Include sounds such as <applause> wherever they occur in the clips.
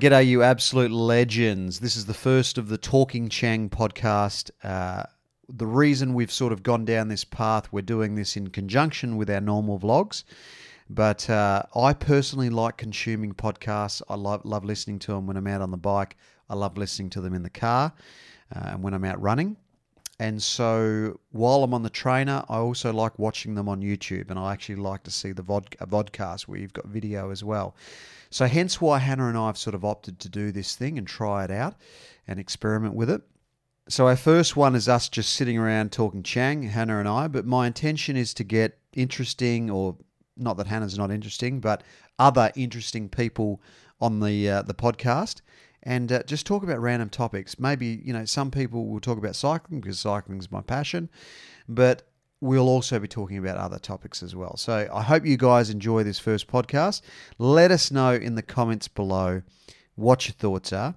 G'day, you absolute legends. This is the first of the Talking Chang podcast. Uh, the reason we've sort of gone down this path, we're doing this in conjunction with our normal vlogs. But uh, I personally like consuming podcasts. I love, love listening to them when I'm out on the bike. I love listening to them in the car uh, and when I'm out running. And so while I'm on the trainer, I also like watching them on YouTube. And I actually like to see the vod- a vodcast where you've got video as well. So hence why Hannah and I have sort of opted to do this thing and try it out and experiment with it. So our first one is us just sitting around talking Chang, Hannah and I, but my intention is to get interesting or not that Hannah's not interesting, but other interesting people on the uh, the podcast and uh, just talk about random topics. Maybe, you know, some people will talk about cycling because cycling is my passion, but we'll also be talking about other topics as well. So I hope you guys enjoy this first podcast. Let us know in the comments below what your thoughts are.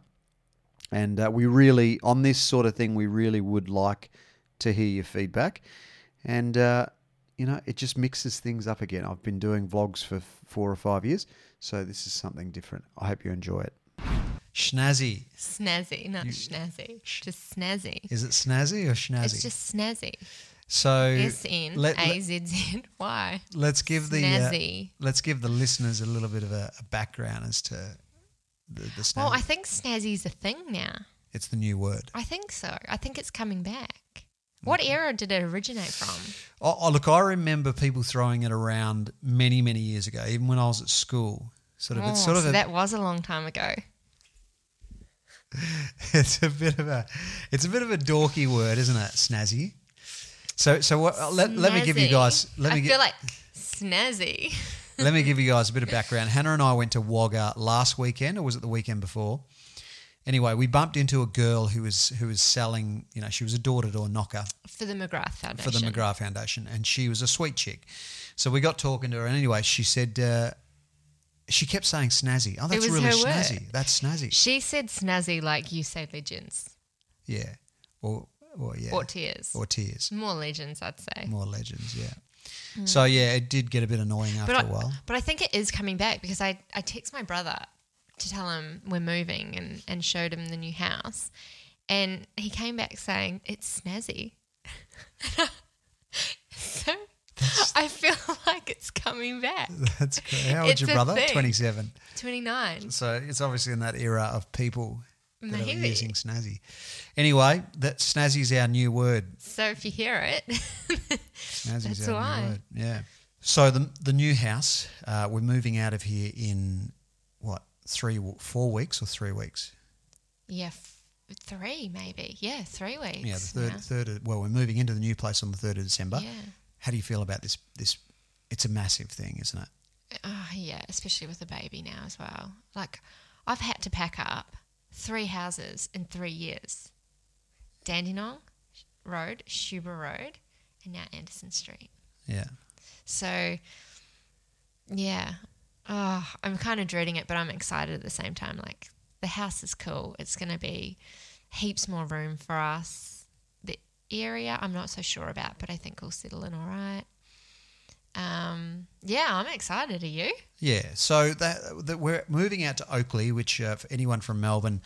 And uh, we really, on this sort of thing, we really would like to hear your feedback. And, uh, you know, it just mixes things up again. I've been doing vlogs for four or five years, so this is something different. I hope you enjoy it. Schnazzy. Snazzy, not snazzy. Just snazzy. Is it snazzy or schnazzy? It's just snazzy. So S N let- A Z Z <laughs> Y. Let's give the uh, let's give the listeners a little bit of a, a background as to the, the snazzy. Well, I think snazzy's a thing now. it's the new word. I think so. I think it's coming back. What era did it originate from? Oh, oh, look, I remember people throwing it around many many years ago, even when I was at school. Sort of, Oh, it's sort of a, that was a long time ago. <laughs> it's a bit of a it's a bit of a dorky word, isn't it? Snazzy. So so what? uh, Let, let me give you guys let me I gi- feel like snazzy. <laughs> let me give you guys a bit of background. Hannah and I went to Wagga last weekend, or was it the weekend before? Anyway, we bumped into a girl who was who was selling. You know, she was a door to door knocker For the McGrath Foundation. for the McGrath Foundation, and she was a sweet chick. So we got talking to her, and anyway, she said uh, she kept saying snazzy. Oh, that's really snazzy. word. That's snazzy. She said snazzy like you say legends Yeah, or or yeah, or tears. or tears. More legends, I'd say. More legends, yeah. Hmm. So yeah, it did get a bit annoying after But a I, while. but I think it is coming back because I, I text my brother to tell him we're moving and, and showed him the new house. And he came back saying, it's snazzy. <laughs> so I feel <laughs> like it's coming back. That's great. How old's your brother? thing. Twenty-seven. 29. So it's obviously in that era of people that Maybe. using snazzy. Anyway, that snazzy's our new word. So if you hear it, <laughs> Snazzy's That's our why. new word. Yeah. So the the new house, uh, we're moving out of here in what three, four weeks or three weeks? yeah, f- three maybe. Yeah, three weeks. Yeah, the third, now. third. Of, well, we're moving into the new place on the third of December. Yeah. How do you feel about this? This, it's a massive thing, isn't it? Oh, yeah, especially with a baby now as well. Like, I've had to pack up three houses in three years Dandenong Road, Shuba Road, and now Anderson Street. Yeah. So, yeah. Oh, I'm kind of dreading it, but I'm excited at the same time. Like, the house is cool. It's going to be heaps more room for us. The area, I'm not so sure about, but I think we'll settle in all right. Um, yeah, I'm excited. Are you? Yeah, so that, that we're moving out to Oakleigh, which uh, for anyone from Melbourne,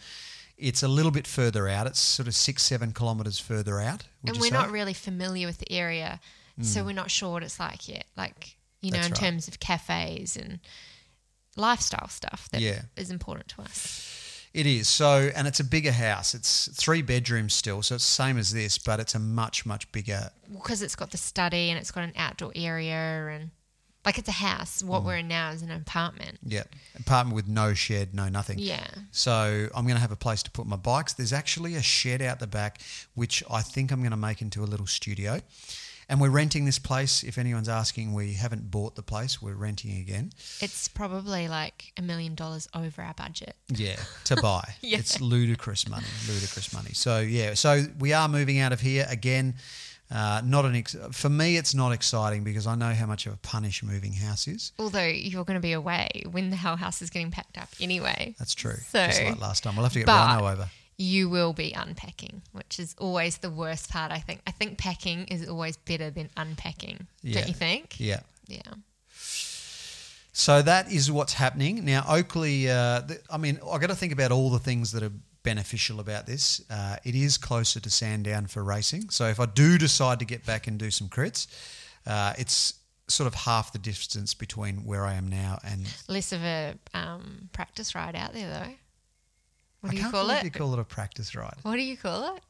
it's a little bit further out. It's sort of six, seven kilometres further out. and we're say? not really familiar with the area, so we're not sure what it's like yet. Like you know, That's in right. terms of cafes and lifestyle stuff that is Yeah. important to us. It is so, and it's a bigger house. It's three bedrooms still, so it's same as this, but it's a much, much bigger. Because it's got the study and it's got an outdoor area and like it's a house. What Mm. we're in now is an apartment. Yeah, apartment with no shed, no nothing. Yeah. So I'm going to have a place to put my bikes. There's actually a shed out the back, which I think I'm going to make into a little studio. And we're renting this place. If anyone's asking, we haven't bought the place. We're renting again. It's probably like a million dollars over our budget. Yeah, to <laughs> buy. Yeah. It's ludicrous money, ludicrous money. So yeah, so we are moving out of here again. Uh, not an ex- for me, it's not exciting because I know how much of a punish moving house is. Although you're going to be away when the whole house is getting packed up anyway. That's true. So- Just like last time, we'll have to get Rhino over. You will be unpacking, which is always the worst part, I think. I think packing is always better than unpacking. Yeah. Don't you think? Yeah. Yeah. So that is what's happening now. Oakleigh, uh, th- I mean, I got to think about all the things that are beneficial about this. Uh, it is closer to Sandown for racing, so if I do decide to get back and do some crits, uh, it's sort of half the distance between where I am now and. Less of a um, practice ride out there, though. What I do you can't call it? You call it a practice ride. What do you call it?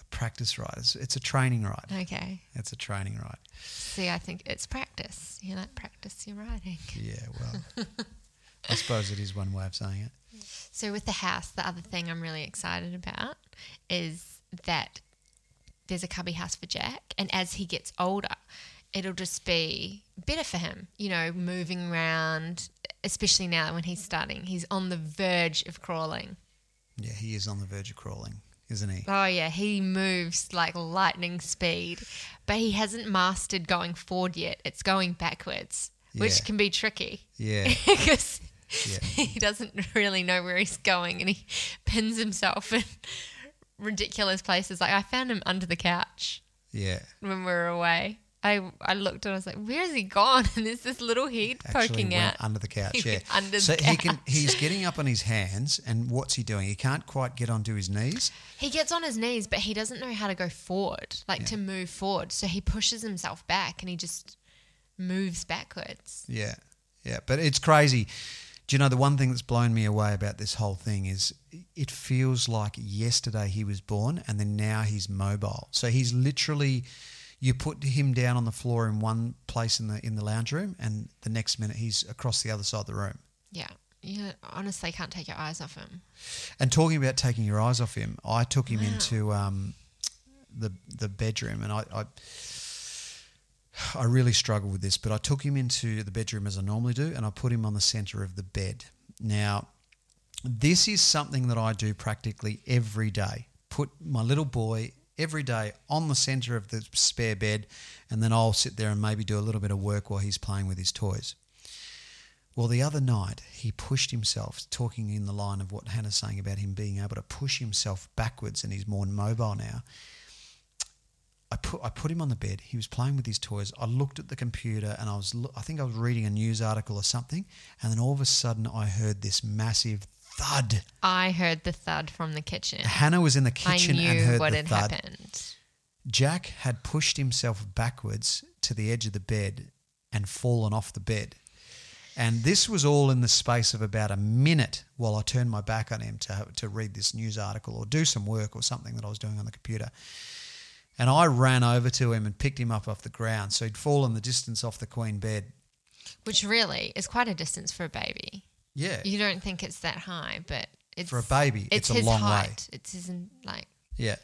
A practice ride. It's, it's a training ride. Okay. It's a training ride. See, I think it's practice. You like practice your riding. Yeah, well, <laughs> I suppose it is one way of saying it. So with the house, the other thing I'm really excited about is that there's a cubby house for Jack, and as he gets older, it'll just be better for him. You know, moving around, especially now when he's starting. He's on the verge of crawling. Yeah, he is on the verge of crawling, isn't he? Oh yeah, he moves like lightning speed, but he hasn't mastered going forward yet. It's going backwards, which can be tricky Yeah, <laughs> because Yeah. <laughs> he doesn't really know where he's going and he pins himself in ridiculous places. Like I found him under the couch yeah. when we were away. I I looked and I was like, "Where has he gone?" <laughs> And there's this little head Actually poking out. under the couch. <laughs> He Yeah, under so the he can. He's getting up on his <laughs> hands, and what's he doing? He can't quite get onto his knees. He gets on his knees, but he doesn't know how to go forward, like to move forward. So he pushes himself back and he just moves backwards. Yeah, yeah. But it's crazy. Do you know the one thing that's blown me away about this whole thing is it feels like yesterday he was born, and then now he's mobile. So he's literally. You put him down on the floor in one place in the in the lounge room, and the next minute he's across the other side of the room. Yeah. You honestly can't take your eyes off him. And talking about taking your eyes off him, I took him into um, the the bedroom, and I, I I really struggle with this, but I took him into the bedroom as I normally do, and I put him on the center of the bed. Now, this is something that I do practically every day. Put my little boy every day on the center of the spare bed, and then I'll sit there and maybe do a little bit of work while he's playing with his toys. Well, the other night, he pushed himself, talking in the line of what Hannah's saying about him being able to push himself backwards and he's more mobile now. I put I put him on the bed. He was playing with his toys. I looked at the computer and I was I think I was reading a news article or something, and then all of a sudden I heard this massive thud. I heard the thud from the kitchen. Hannah was in the I kitchen and heard what the had thud. happened. Jack had pushed himself backwards to the edge of the bed and fallen off the bed. And this was all in the space of about a minute while I turned my back on him to, to read this news article or do some work or something that I was doing on the computer. And I ran over to him and picked him up off the ground. So he'd fallen the distance off the queen bed. Which really is quite a distance for a baby. Yeah. You don't think it's that high, but it's For a baby, it's a his long way. height. It's his like Yeah.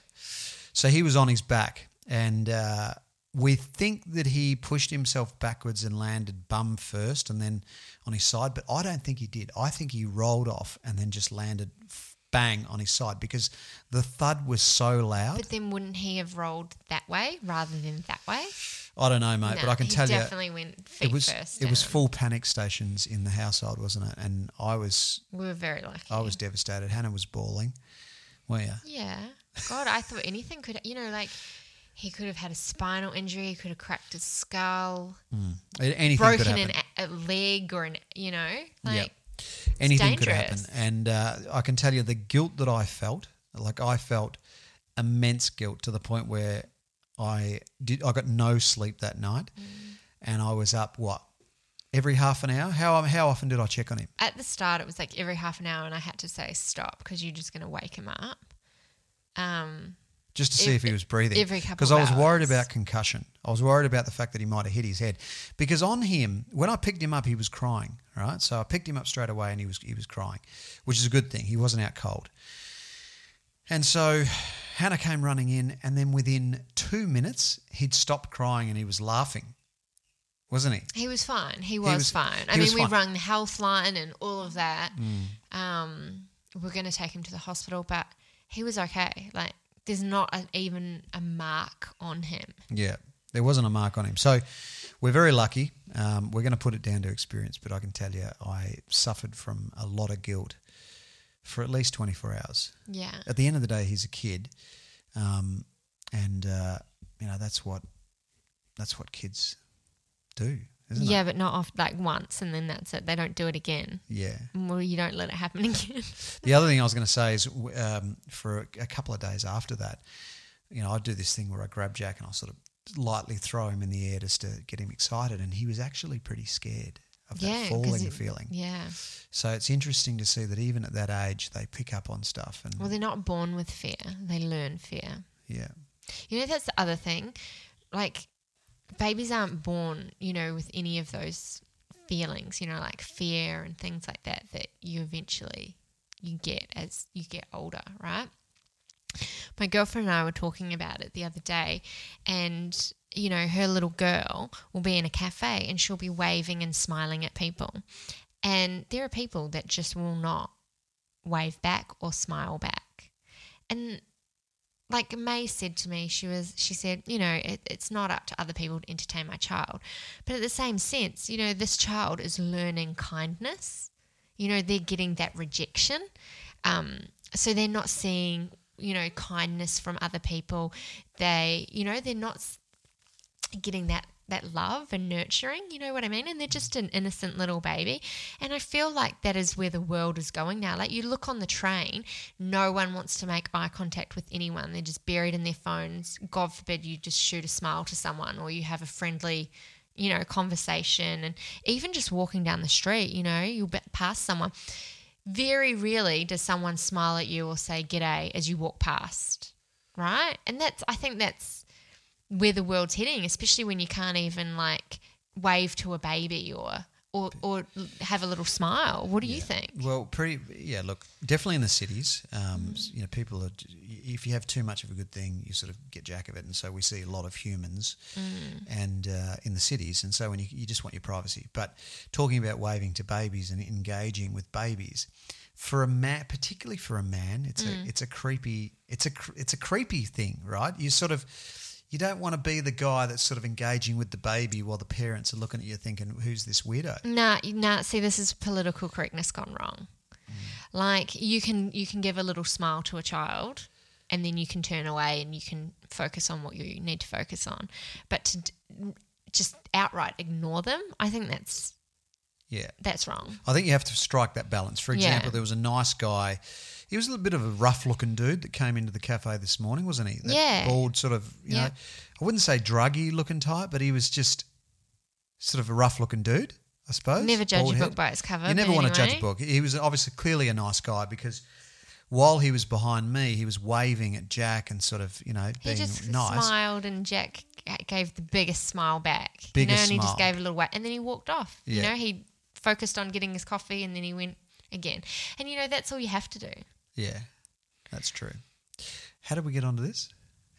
So he was on his back, and uh, we think that he pushed himself backwards and landed bum first and then on his side, but I don't think he did. I think he rolled off and then just landed bang on his side because the thud was so loud. But then wouldn't he have rolled that way rather than that way? I don't know, mate, but I can tell you. definitely went feet It was first. it was full panic stations in the household, wasn't it? And I was We were very lucky. I was devastated. Hannah was bawling. Well, yeah, Yeah. God, I thought anything could, you know, like he could have had a spinal injury, he could have cracked his skull, anything could broken happen. an, a leg or an, you know, like anything could happen. And uh, I can tell you the guilt that I felt, like I felt immense guilt to the point where I did. I got no sleep that night, Mm. and I was up what every half an hour. How how often did I check on him? at the start it was like every half an hour and I had to say stop because you're just going to wake him up. Um, Just to see if he was breathing. every couple Because I was worried about concussion. I was worried about the fact that he might have hit his head. Because on him, when I picked him up, he was crying. Right, so I picked him up straight away, and he was he was crying, which is a good thing. He wasn't out cold. And so Hannah came running in, and then within two minutes, he'd stopped crying and he was laughing, wasn't he? he was fine. He was, was- fine. I mean, we. Mm. rung the health line and all of that. Um, we're going to take him to the hospital, but he was okay. Like, there's not a, even a mark on him. Yeah, there wasn't a mark on him. So we're very lucky. Um, we're going to put it down to experience, but I can tell you, I suffered from a lot of guilt for at least 24 hours. Yeah. At the end of the day, he's a kid, um, and uh, you know that's what that's what kids do. isn't it? Yeah, but not off like once and then that's it. They don't do it again. Yeah. Well, you don't let it happen <laughs> again. The other thing I was going to say is um, for a, a couple of days after that, you know, I'd do this thing where I grab Jack and I'll sort of lightly throw him in the air just to get him excited, and he was actually pretty scared of that yeah, falling it- feeling. Yeah. So it's interesting to see that even at that age, they pick up on stuff. And Well, they're not born with fear. They learn fear. yeah, You know, that's the other thing. Like, babies aren't born, you know, with any of those feelings, you know, like fear and things like that, that you eventually you get as you get older, right? My girlfriend and I were talking about it the other day, and you know, her little girl will be in a cafe and she'll be waving and smiling at people. And there are people that just will not wave back or smile back. And like May said to me, she was she said, you know, it, it's not up to other people to entertain my child, but at the same sense, you know, this child is learning kindness. You know, they're getting that rejection, um, so they're not seeing you know kindness from other people. They, you know, they're not getting that that love and nurturing you know what i mean? And they're just an innocent little baby. And i feel like that is where the world is going now. Like you look on the train no one wants to make eye contact with anyone. They're just buried in their phones. God forbid you just shoot a smile to someone or you have a friendly you know conversation. And even just walking down the street you know you'll pass someone. Very rarely does someone smile at you or say g'day as you walk past right? And that's i think that's where the world's heading, especially when you can't even like wave to a baby or or, or have a little smile. What do you think? Well, pretty yeah. Look, definitely in the cities, um, Mm. you know, people are. If you have too much of a good thing, you sort of get jack of it, and so we see a lot of humans, Mm. and uh, in the cities, and so when you you just want your privacy. But talking about waving to babies and engaging with babies, for a man, particularly for a man, it's Mm. a it's a creepy it's a it's a creepy thing, right? You sort of. You don't want to be the guy that's sort of engaging with the baby while the parents are looking at you thinking, "Who's this weirdo?" Nah, nah. See, this is political correctness gone wrong. Mm. Like you can you can give a little smile to a child, and then you can turn away and you can focus on what you need to focus on. But to d- just outright ignore them, I think that's Yeah. that's wrong. I think you have to strike that balance. For Yeah. example, there was a nice guy. He was a little bit of a rough looking dude that came into the cafe this morning, wasn't he? That Yeah. Bald, sort of, you Yeah. know, I wouldn't say druggy looking type, but he was just sort of a rough looking dude, I suppose. Never judge Bald a head. book by its cover. You never want to judge a book. He was obviously clearly a nice guy because while he was behind me, he was waving at Jack and sort of, you know, He being just nice. smiled, and Jack gave the biggest smile back. you Biggest know, and he smile. just gave a little wait, and then he walked off. You know, he focused on getting his coffee, and then he went again. And you know, that's all you have to do. Yeah, that's true. How did we get onto this?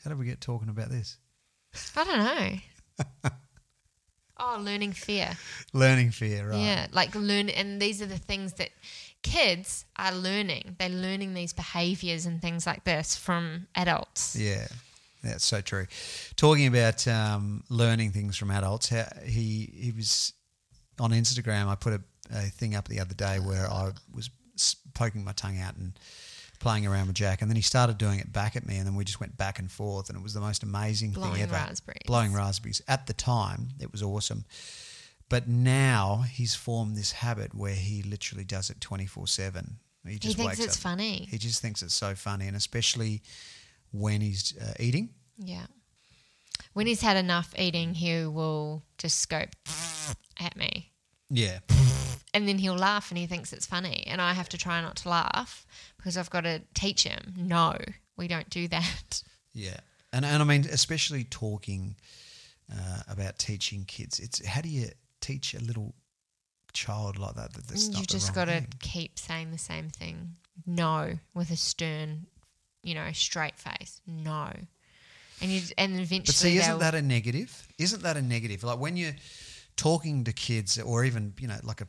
How did we get talking about this? I don't know. <laughs> oh, learning fear. Learning fear, right? Yeah, like learn, and these are the things that kids are learning. They're learning these behaviors and things like this from adults. Yeah, that's so true. Talking about um, learning things from adults, how he he was on Instagram. I put a, a thing up the other day where I was poking my tongue out and playing around with Jack, and then he started doing it back at me, and then we just went back and forth, and it was the most amazing Blowing thing ever. raspberries. Blowing raspberries. At the time, it was awesome. But now he's formed this habit where he literally does it twenty four seven. He just He thinks wakes it's up. funny. He just thinks it's so funny, and especially when he's uh, eating. Yeah. When he's had enough eating, he will just scope at me. Yeah, And then he'll laugh and he thinks it's funny. And I have to try not to laugh because I've got to teach him no, we don't do that. yeah, and and I mean, especially talking uh, about teaching kids. It's how do you teach a little child like that that that's you just got to keep saying the same thing no with a stern, you know, straight face. No. And you and eventually But see, isn't that a negative? Isn't that a negative? Like when you're talking to kids, or even you know, like a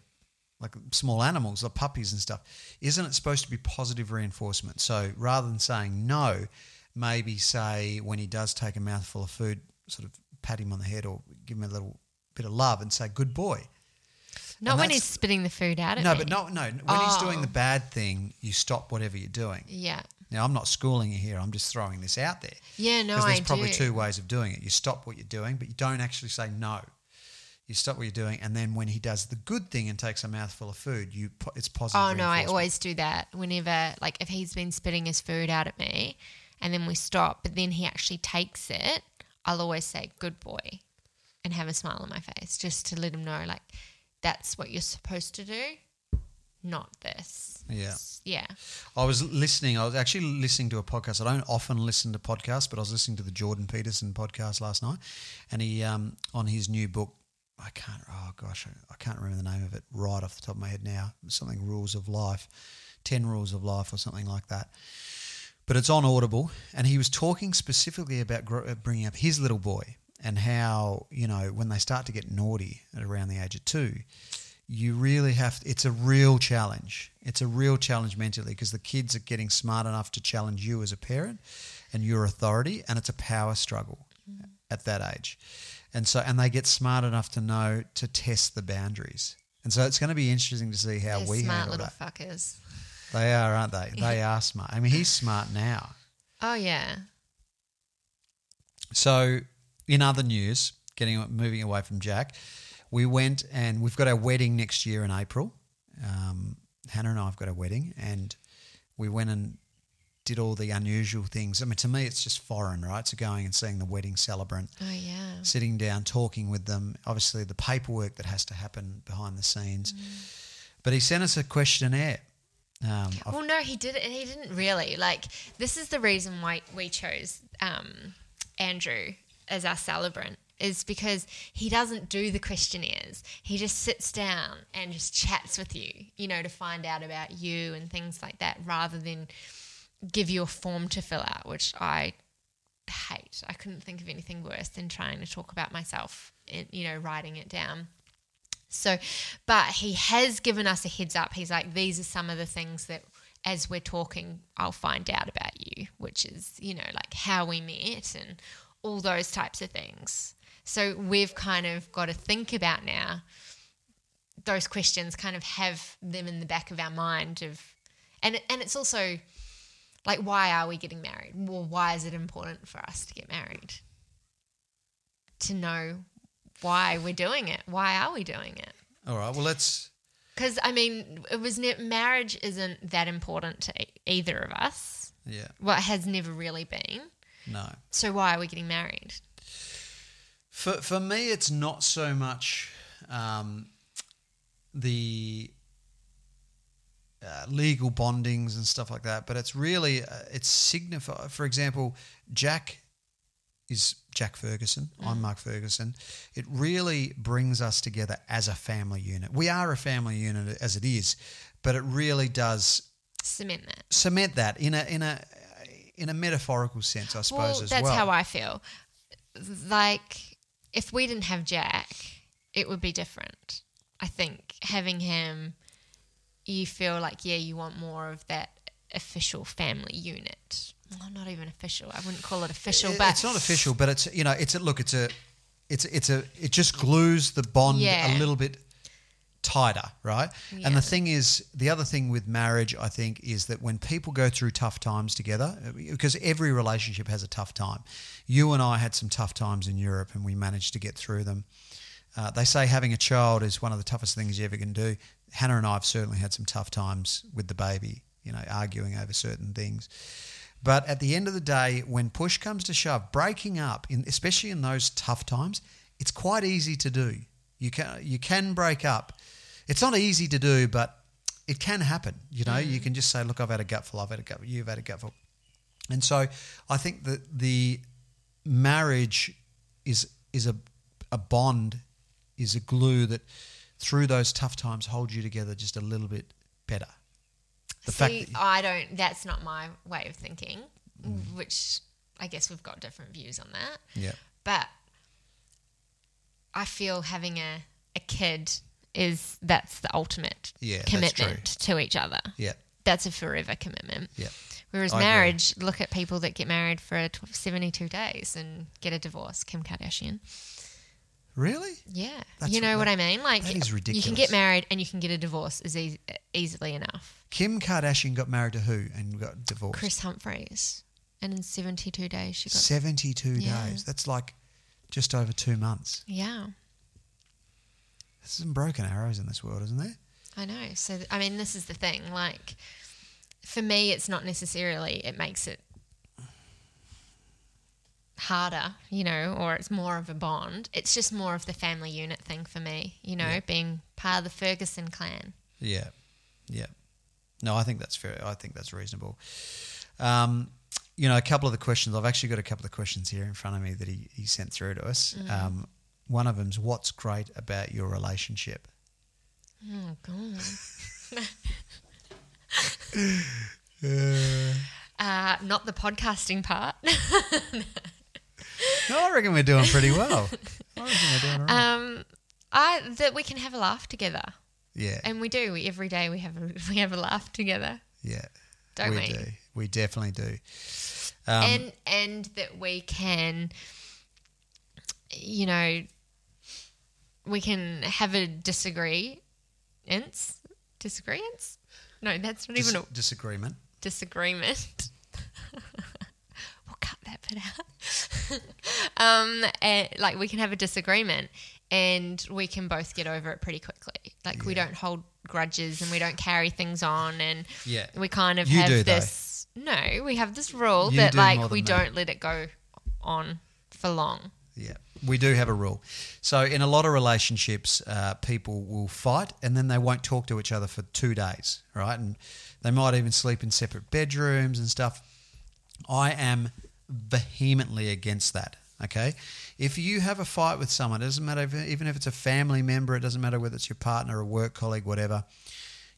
like small animals, like puppies and stuff, isn't it supposed to be positive reinforcement? So rather than saying no, maybe say when he does take a mouthful of food, sort of pat him on the head or give him a little bit of love and say good boy. not when he's spitting the food out at No, me. but no, no. When he's doing Oh. the bad thing, you stop whatever you're doing. Yeah. Now, I'm not schooling you here. I'm just throwing this out there. Yeah, no, Because there's I probably do. two ways of doing it. You stop what you're doing, but you don't actually say no. You stop what you're doing, and then when he does the good thing and takes a mouthful of food, you po- it's positive. Oh no, I always do that. Whenever, like, if he's been spitting his food out at me, and then we stop, but then he actually takes it, I'll always say "good boy," and have a smile on my face, just to let him know, like, that's what you're supposed to do, not this. Yeah. Yeah. I was listening. I was actually listening to a podcast. I don't often listen to podcasts, but I was listening to the Jordan Peterson podcast last night, and he um, on his new book. I can't. Oh gosh, I, I can't remember the name of it right off the top of my head now. Something Rules of Life, Ten Rules of Life, or something like that. But it's on Audible, and he was talking specifically about uh, bringing up his little boy and how you know when they start to get naughty at around the age of two, you really have it's a real challenge it's a real challenge mentally because the kids are getting smart enough to challenge you as a parent and your authority and it's a power struggle at that age and so and they get smart enough to know to test the boundaries and so it's going to be interesting to see how They're we smart handle little that fuckers. they are aren't they <laughs> they are smart i mean he's smart now Oh yeah. So, in other news, getting moving away from Jack, we went and we've got our wedding next year in April. Um, Hannah and I have got a wedding, and we went and did all the unusual things. I mean, to me, it's just foreign, right? So going and seeing the wedding celebrant, Oh yeah. sitting down, talking with them. Obviously, the paperwork that has to happen behind the scenes. But he sent us a questionnaire. Um, I've- Well, no, he did it. He didn't really like. This is the reason why we chose um, Andrew as our celebrant is because he doesn't do the questionnaires. He just sits down and just chats with you, you know, to find out about you and things like that, rather than give you a form to fill out, which I hate. I couldn't think of anything worse than trying to talk about myself, and, you know, writing it down. So, but he has given us a heads up. He's like, these are some of the things that as we're talking, I'll find out about you, which is, you know, like how we met and all those types of things. So we've kind of got to think about now those questions, kind of have them in the back of our mind of, and and it's also like, why are we getting married? Well, why is it important for us to get married? To know why we're doing it. Why are we doing it? all right, well, let's. Because I mean, it was ne- marriage isn't that important to e- either of us. Yeah, Well, it has never really been. no. So why are we getting married? For for me, it's not so much um, the uh, legal bondings and stuff like that, but it's really uh, it's signify. For example, Jack is Jack Ferguson. I'm Mark Ferguson. It really brings us together as a family unit. We are a family unit as it is, but it really does Cement that. cement that in a in a in a metaphorical sense, I suppose well, as that's well. how I feel. Like, if we didn't have Jack, it would be different. I think having him, you feel like, yeah, you want more of that official family unit. Well, not even official. I wouldn't call it official, It- but it's not official, but it's you know, it's a look, it's a, it's it's a, it just glues the bond Yeah. a little bit tighter, right? And the thing is, the other thing with marriage, I think, is that when people go through tough times together, because every relationship has a tough time. You and I had some tough times in Europe, and we managed to get through them. Uh, they say having a child is one of the toughest things you ever can do. Hannah and I have certainly had some tough times with the baby, you know, arguing over certain things. But at the end of the day, when push comes to shove, breaking up, in, especially in those tough times, it's quite easy to do. You can you can break up. It's not easy to do, but it can happen. You know, you can just say, "Look, I've had a gutful. I've had a gutful. You've had a gutful." And so, I think that the marriage is is a a bond, is a glue that through those tough times holds you together just a little bit better. The See, fact that I don't. That's not my way of thinking. Mm. Which I guess we've got different views on that. yeah. But I feel having a a kid is that's the ultimate Yeah, commitment to each other. Yeah. That's a forever commitment. Yeah. Whereas I agree. marriage, look at people that get married for 72 days and get a divorce. Kim Kardashian. Really? Yeah. That's- you know what I mean? Like, that is you can get married and you can get a divorce as eas easily enough. Kim Kardashian got married to who and got divorced? Kris Humphries. And in 72 days, she got. 72 Yeah. days. That's like just over two months. Yeah. There's some broken arrows in this world, isn't there? I know. So th- I mean, this is the thing. Like, for me, it's not necessarily. It makes it harder, you know, or it's more of a bond. It's just more of the family unit thing for me, you know, Yeah. being part of the Ferguson clan. Yeah, yeah. No, I think that's fair. I think that's reasonable. Um, you know, a couple of the questions. I've actually got a couple of questions here in front of me that he, he sent through to us. Um, one of them's, "What's great about your relationship?" Oh God. <laughs> Uh, Uh, not the podcasting part. <laughs> no, I reckon we're doing pretty well. <laughs> I reckon we're doing right. um, I that we can have a laugh together, yeah, and we do We- every day. We have a, <laughs> we have a laugh together, yeah. don't we? we do. We definitely do. Um, and and that we can, you know, we can have a disagreement. Disagreements? No, that's not dis- even a disagreement. disagreement. <laughs> we'll cut that bit out. <laughs> um, and, like we can have a disagreement, and we can both get over it pretty quickly. Like we don't hold grudges, and we don't carry things on, and Yeah. we kind of You have do, though. this. No, we have this rule You that like we don't let it go on for long. Yeah, we do have a rule. So in a lot of relationships, uh, people will fight and then they won't talk to each other for two days, right? And they might even sleep in separate bedrooms and stuff. I am vehemently against that. Okay, if you have a fight with someone, it doesn't matter if, even if it's a family member, it doesn't matter whether it's your partner, a work colleague, whatever.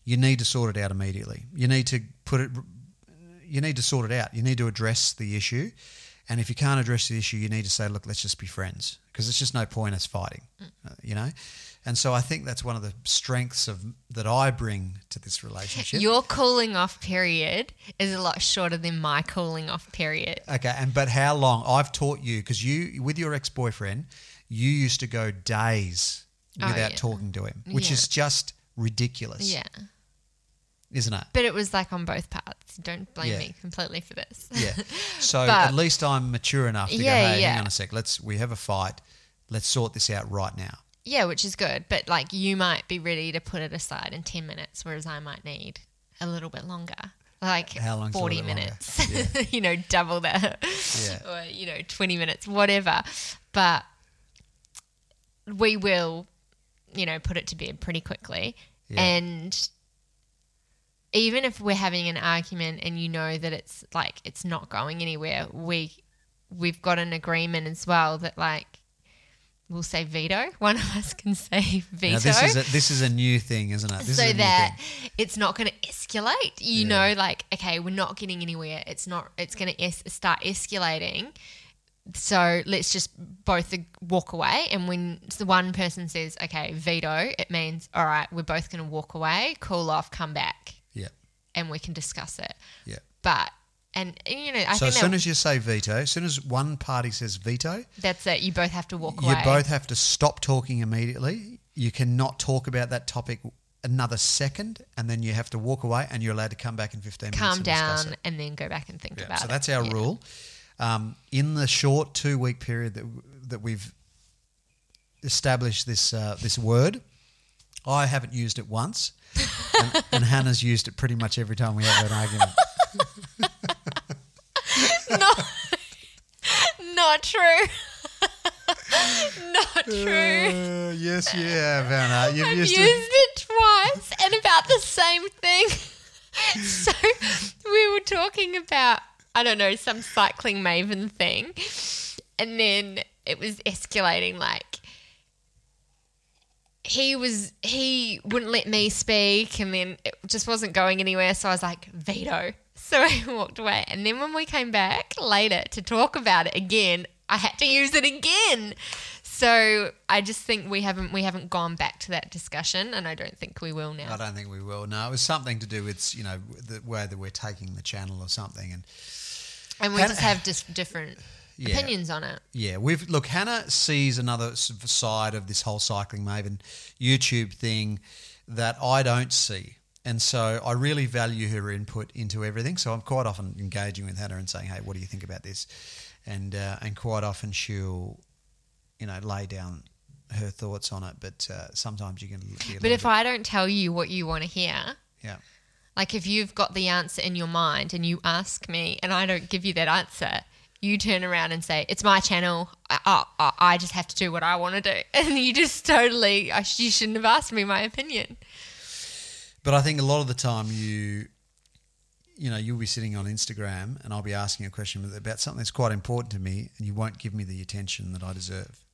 You need to sort it out immediately. You need to put it. You need to sort it out. You need to address the issue. And if you can't address the issue, you need to say, look, let's just be friends because it's just no point us fighting, uh, you know? And so I think that's one of the strengths of that I bring to this relationship. <laughs> Your cooling off period is a lot shorter than my cooling off period. okay, and but how long? I've taught you because you with your ex-boyfriend, you used to go days Oh, without yeah. talking to him, which Yeah. is just ridiculous, Yeah. Isn't it? But it was like on both parts. Don't blame Yeah. me completely for this. Yeah. <laughs> So at least I'm mature enough to Yeah, go, hey, hang on a sec, let's we have a fight, let's sort this out right now. Yeah, which is good. But like you might be ready to put it aside in 10 minutes, whereas I might need a little bit longer. Like How long's 40 little bit longer? minutes. <laughs> you know, double that. Yeah. <laughs> Or, you know, 20 minutes, whatever. But we will, you know, put it to bed pretty quickly. Yeah. And even if we're having an argument and you know that it's like it's not going anywhere, we we've got an agreement as well that like we'll say veto. <laughs> One of us can say veto. Now this is a, this is a new thing, isn't it? This so is that it's not going to escalate. You Yeah. know, like okay, we're not getting anywhere. It's not. It's going to es- start escalating. So let's just both walk away. And when the one person says, "Okay, veto," it means all right. We're both going to walk away, cool off, come back, and we can discuss it. yeah. But and you know, I so think as soon as you say veto, as soon as one party says veto, that's it. You both have to walk you away. You both have to stop talking immediately. You cannot talk about that topic another second, and then you have to walk away, and you're allowed to come back in 15 minutes. calm and discuss down and then go back and think Yeah, about so it. So that's our Yeah. rule. Um, in the short two week period that that we've established this uh, this word, I haven't used it once, and, and Hannah's used it pretty much every time we have an argument. <laughs> not, not true. <laughs> not true. Uh, yes, you have, Hannah. You've I've used used it. it twice and about the same thing. <laughs> so we were talking about, I don't know, some cycling maven thing. And then it was escalating like he was he wouldn't let me speak and then it just wasn't going anywhere. So i was like veto. <laughs> So i walked away. And then when we came back later to talk about it again i had to use it again. So i just think we haven't we haven't gone back to that discussion and i don't think we will now. I don't think we will. No, it was something to do with you know the way that we're taking the channel or something, and and we Hannah- just have just different Yeah. opinions on it Yeah, we've look. Hannah sees another side of this whole cycling maven YouTube thing that I don't see, and so I really value her input into everything. So I'm quite often engaging with Hannah and saying, "Hey, what do you think about this?" And uh, and quite often she'll, you know, lay down her thoughts on it, but uh, sometimes you can. But if bit- I don't tell you what you want to hear, yeah, like if you've got the answer in your mind and you ask me and I don't give you that answer, you turn around and say, "It's my channel. I, I, I just have to do what I want to do," <laughs> and you just totally you shouldn't have asked me my opinion. but I think a lot of the time you, you know, you'll be sitting on Instagram and I'll be asking a question about something that's quite important to me, and you won't give me the attention that I deserve,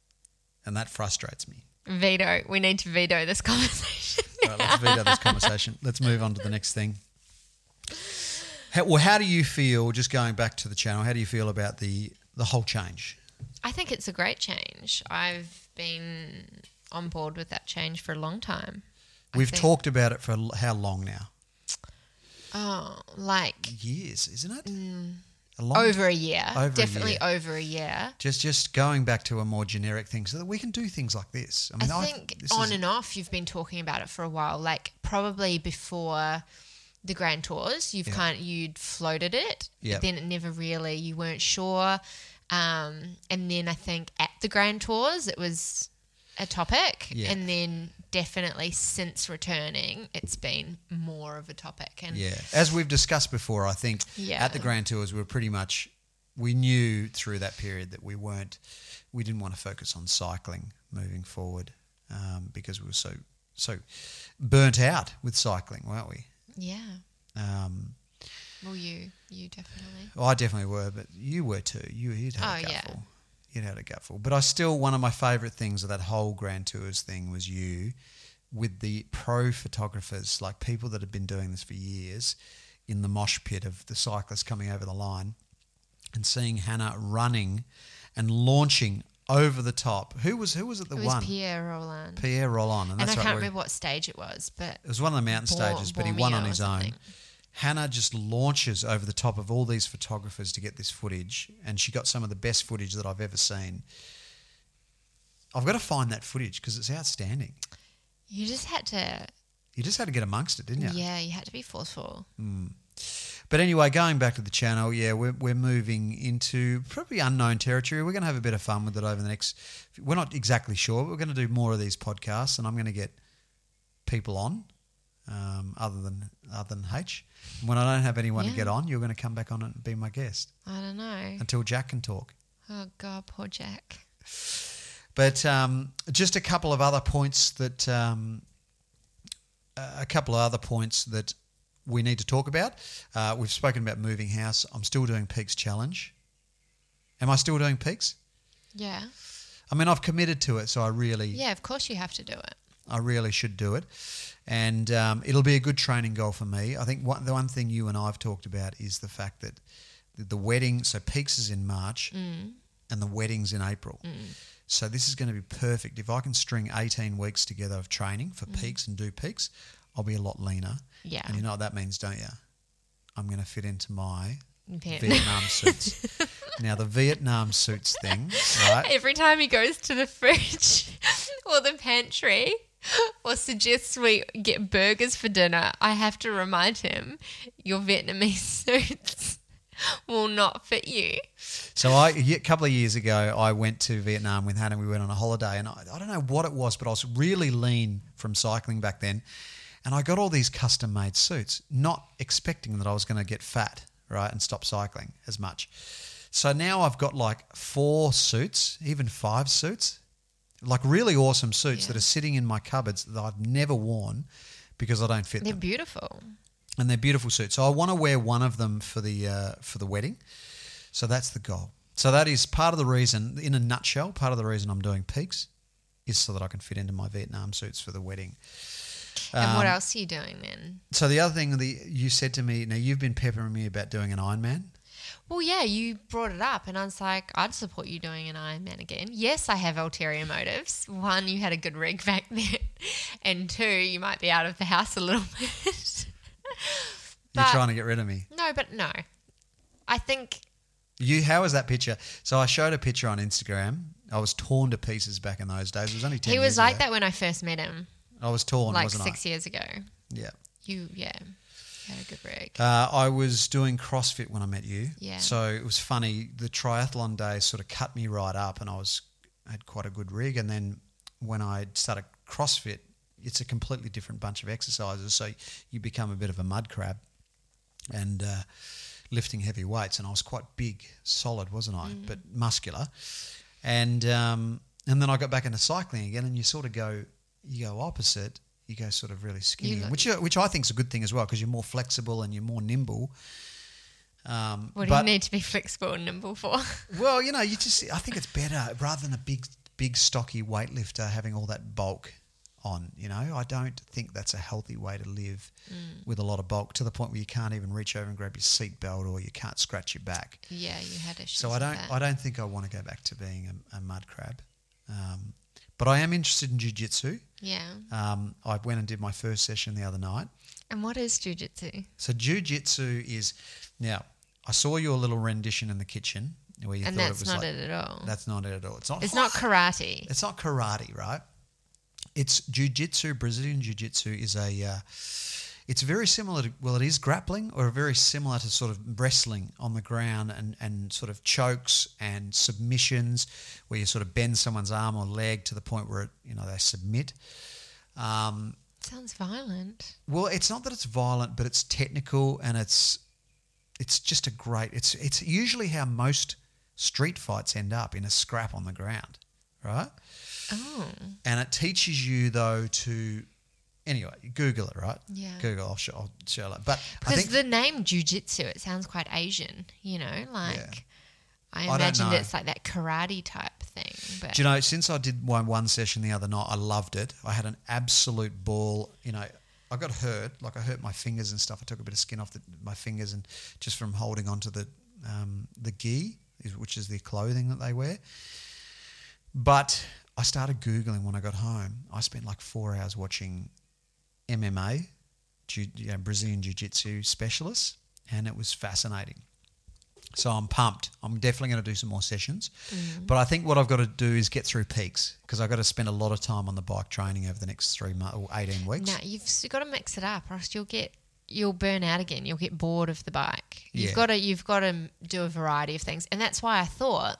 and that frustrates me. Veto. We need to veto this <laughs> conversation. Right, let's veto this conversation. Let's move on to the next thing. How, well, how do you feel? Just going back to the channel, how do you feel about the the whole change? I think it's a great change. I've been on board with that change for a long time. We've talked about it for how long now? Oh, like Years, isn't it? Mm. A long over a year. Over a Definitely year. over a year. Just just going back to a more generic thing, so that we can do things like this. I I mean, I think this on and off you've been talking about it for a while. Like probably before the Grand Tours, you've Yeah. kind of you'd floated it, but then it never really you weren't sure. Um, and then I think at the Grand Tours it was a topic, Yeah. and then definitely since returning it's been more of a topic. And yeah, as we've discussed before, I think Yeah. at the Grand Tours we were pretty much we knew through that period that we weren't we didn't want to focus on cycling moving forward um, because we were so so burnt out with cycling, weren't we? Yeah, Um, well you you definitely. well, I definitely were, but you were too. You you'd had a Oh, yeah. gutful. You'd had a gutful. But I still one of my favourite things of that whole Grand Tours thing was you with the pro photographers, like people that have been doing this for years, in the mosh pit of the cyclists coming over the line, and seeing Hannah running and launching over the top. Who was who was it The It was won? Pierre Rolland. Pierre Rolland, and and I can't where- remember what stage it was, but it was one of the mountain Bor- stages, but he won on his own. Hannah just launches over the top of all these photographers to get this footage, and she got some of the best footage that I've ever seen. I've got to find that footage because it's outstanding. you just had to You just had to get amongst it, didn't you? Yeah, you had to be forceful. Hmm. But anyway, going back to the channel, yeah, we're, we're moving into probably unknown territory. We're going to have a bit of fun with it over the next. We're not exactly sure, but we're going to do more of these podcasts, and I'm going to get people on, um, other than other than H. And when I don't have anyone to get on, you're going to come back on and be my guest I don't know. until Jack can talk. Oh God, poor Jack. But um, just a couple of other points that um, a couple of other points that we need to talk about. Uh, we've spoken about moving house. I'm still doing Peaks Challenge. Am I still doing Peaks? Yeah, I mean, I've committed to it, so I really, yeah. Of course, you have to do it. I really should do it, and um, it'll be a good training goal for me. I think one, the one thing you and I have talked about is the fact that the, the wedding. So Peaks is in March, and the wedding's in April. So this is going to be perfect. If I can string 18 weeks together of training for peaks and do peaks, I'll be a lot leaner. Yeah. And you know what that means, don't you? I'm going to fit into my Viet- Vietnam <laughs> suits. now, the Vietnam suits thing, right? Every time he goes to the fridge <laughs> or the pantry or suggests we get burgers for dinner, I have to remind him your Vietnamese <laughs> suits will not fit you. So I, a couple of years ago, I went to Vietnam with Hannah. We went on a holiday, and I, I don't know what it was, but I was really lean from cycling back then, and I got all these custom-made suits, not expecting that I was going to get fat, right, and stop cycling as much. So now I've got like four suits, even five suits, like really awesome suits Yeah. that are sitting in my cupboards that I've never worn because I don't fit them. They're beautiful. and they're beautiful suits. So I want to wear one of them for the uh, for the wedding. So that's the goal. So that is part of the reason, in a nutshell, part of the reason I'm doing peaks is so that I can fit into my Vietnam suits for the wedding. And what Um, else are you doing then? So the other thing that you said to me, now you've been peppering me about doing an Ironman. Well, yeah, you brought it up, and I was like, I'd support you doing an Ironman again. Yes, I have ulterior motives. One, you had a good rig back <laughs> then, and two, you might be out of the house a little <laughs> bit. You're trying to get rid of me. no, but no. I think You, how was that picture? So I showed a picture on Instagram. I was torn to pieces back in those days. It was only ten he was like ago. that when I first met him, I was torn, like six years ago. Yeah. You, yeah, you had a good rig. Uh, I was doing CrossFit when I met you. Yeah. So it was funny. The triathlon day sort of cut me right up, and I was had quite a good rig. And then when I started CrossFit, it's a completely different bunch of exercises. So you become a bit of a mud crab, and uh, lifting heavy weights. And I was quite big, solid, wasn't I? But muscular. And um, and then I got back into cycling again, and you sort of go you go opposite. You go sort of really skinny, look- which which I think is a good thing as well because you're more flexible and you're more nimble. Um, What do but- you need to be flexible and nimble for? <laughs> well, you know, you just I think it's better rather than a big big stocky weightlifter having all that bulk on, you know. I don't think that's a healthy way to live Mm. with a lot of bulk to the point where you can't even reach over and grab your seatbelt or you can't scratch your back. yeah, you had issues. So I don't. I don't think I want to go back to being a, a mud crab. Um, but I am interested in jiu-jitsu. Yeah. Um, I went and did my first session the other night. And what is jujitsu? So jiu-jitsu is now I saw your little rendition in the kitchen where you And thought it that's was not like, it at all. That's not it at all. It's not. It's not karate. It's not karate, right? It's jiu-jitsu. Brazilian jiu-jitsu is a. Uh, it's very similar to well, it is grappling, or very similar to sort of wrestling on the ground and and sort of chokes and submissions, where you sort of bend someone's arm or leg to the point where it, you know they submit. Um, Sounds violent. well, it's not that it's violent, but it's technical and it's it's just a great. It's it's usually how most street fights end up in a scrap on the ground, right? Oh, And it teaches you though to anyway. Google it, right? Yeah. Google. I'll show. I'll show that. But I because the name jujitsu, it sounds quite Asian. You know, like I don't imagined it's like that karate type thing. But do you know since I did my one session the other night, I loved it. I had an absolute ball. You know. I got hurt, like I hurt my fingers and stuff. I took a bit of skin off the, my fingers and just from holding onto the um, the gi, which is the clothing that they wear. But I started googling when I got home. I spent like four hours watching MMA, jiu, you know, Brazilian Jiu Jitsu specialists, and it was fascinating. So I'm pumped. I'm definitely going to do some more sessions. Mm-hmm. But I think what I've got to do is get through peaks because I've got to spend a lot of time on the bike training over the next three months or 18 weeks. no, you've got to mix it up, or else you'll get you'll burn out again. You'll get bored of the bike. You've got to you've got to do a variety of things, and that's why I thought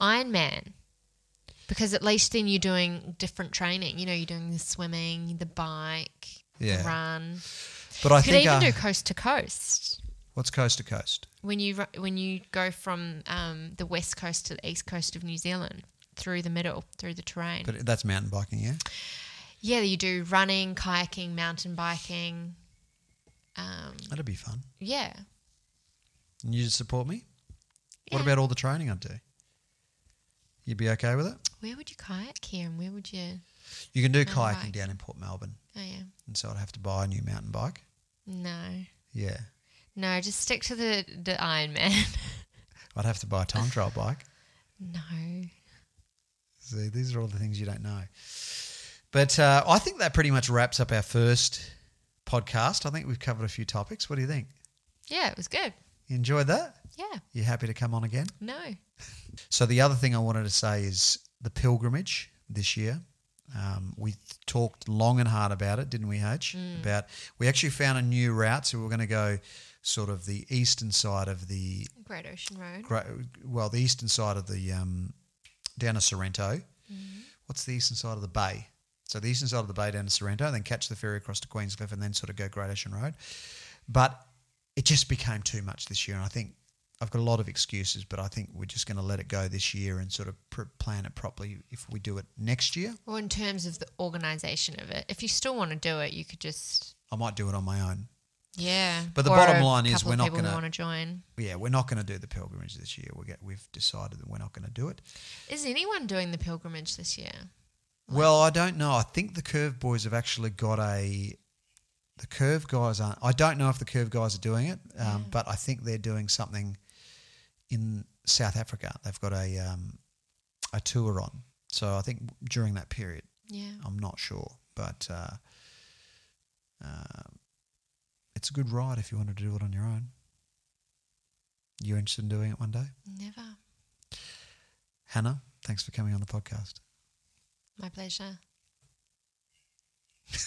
Iron Man. Because at least then you're doing different training. You know, you're doing the swimming, the bike, Yeah. the run. But I You could think even uh, do coast to coast. what's coast to coast? when you when you go from um, the west coast to the east coast of New Zealand through the middle through the terrain. But that's mountain biking, yeah. yeah, you do running, kayaking, mountain biking. Um, That'd be fun. yeah, And you support me. What about all the training I do? You'd be okay with it? where would you kayak here, and where would you? You can do kayaking bike. down in Port Melbourne, Oh yeah, and so I'd have to buy a new mountain bike. no, Yeah, no, just stick to the the Ironman. <laughs> I'd have to buy a time trial bike. no, See, these are all the things you don't know. But uh, I think that pretty much wraps up our first podcast. I think we've covered a few topics. What do you think? yeah, it was good. You enjoyed that? Yeah, You happy to come on again? no, So the other thing I wanted to say is the pilgrimage this year. Um, we talked long and hard about it, didn't we, H? About we actually found a new route, so we're going to go sort of the eastern side of the Great Ocean Road. gra- well, the eastern side of the um, down to Sorrento. What's the eastern side of the bay? So the eastern side of the bay down to Sorrento, then catch the ferry across to Queenscliff, and then sort of go Great Ocean Road. But it just became too much this year, and I think I've got a lot of excuses, but I think we're just going to let it go this year and sort of pr- plan it properly if we do it next year. Well, in terms of the organisation of it, if you still want to do it, you could just I might do it on my own. yeah. But the bottom line is we're not who gonna- want to join. Yeah, we're not going to do the pilgrimage this year. We get, we've decided that we're not going to do it. Is anyone doing the pilgrimage this year? Well, I don't know. I think the Curve Boys have actually got a. The Curve guys aren't. I don't know if the Curve guys are doing it, um, but I think they're doing something in South Africa. They've got a um, a tour on, so I think during that period, Yeah. I'm not sure, but uh, uh, it's a good ride if you want to do it on your own. You're interested in doing it one day, Never. Hannah? Thanks for coming on the podcast. My pleasure. <laughs>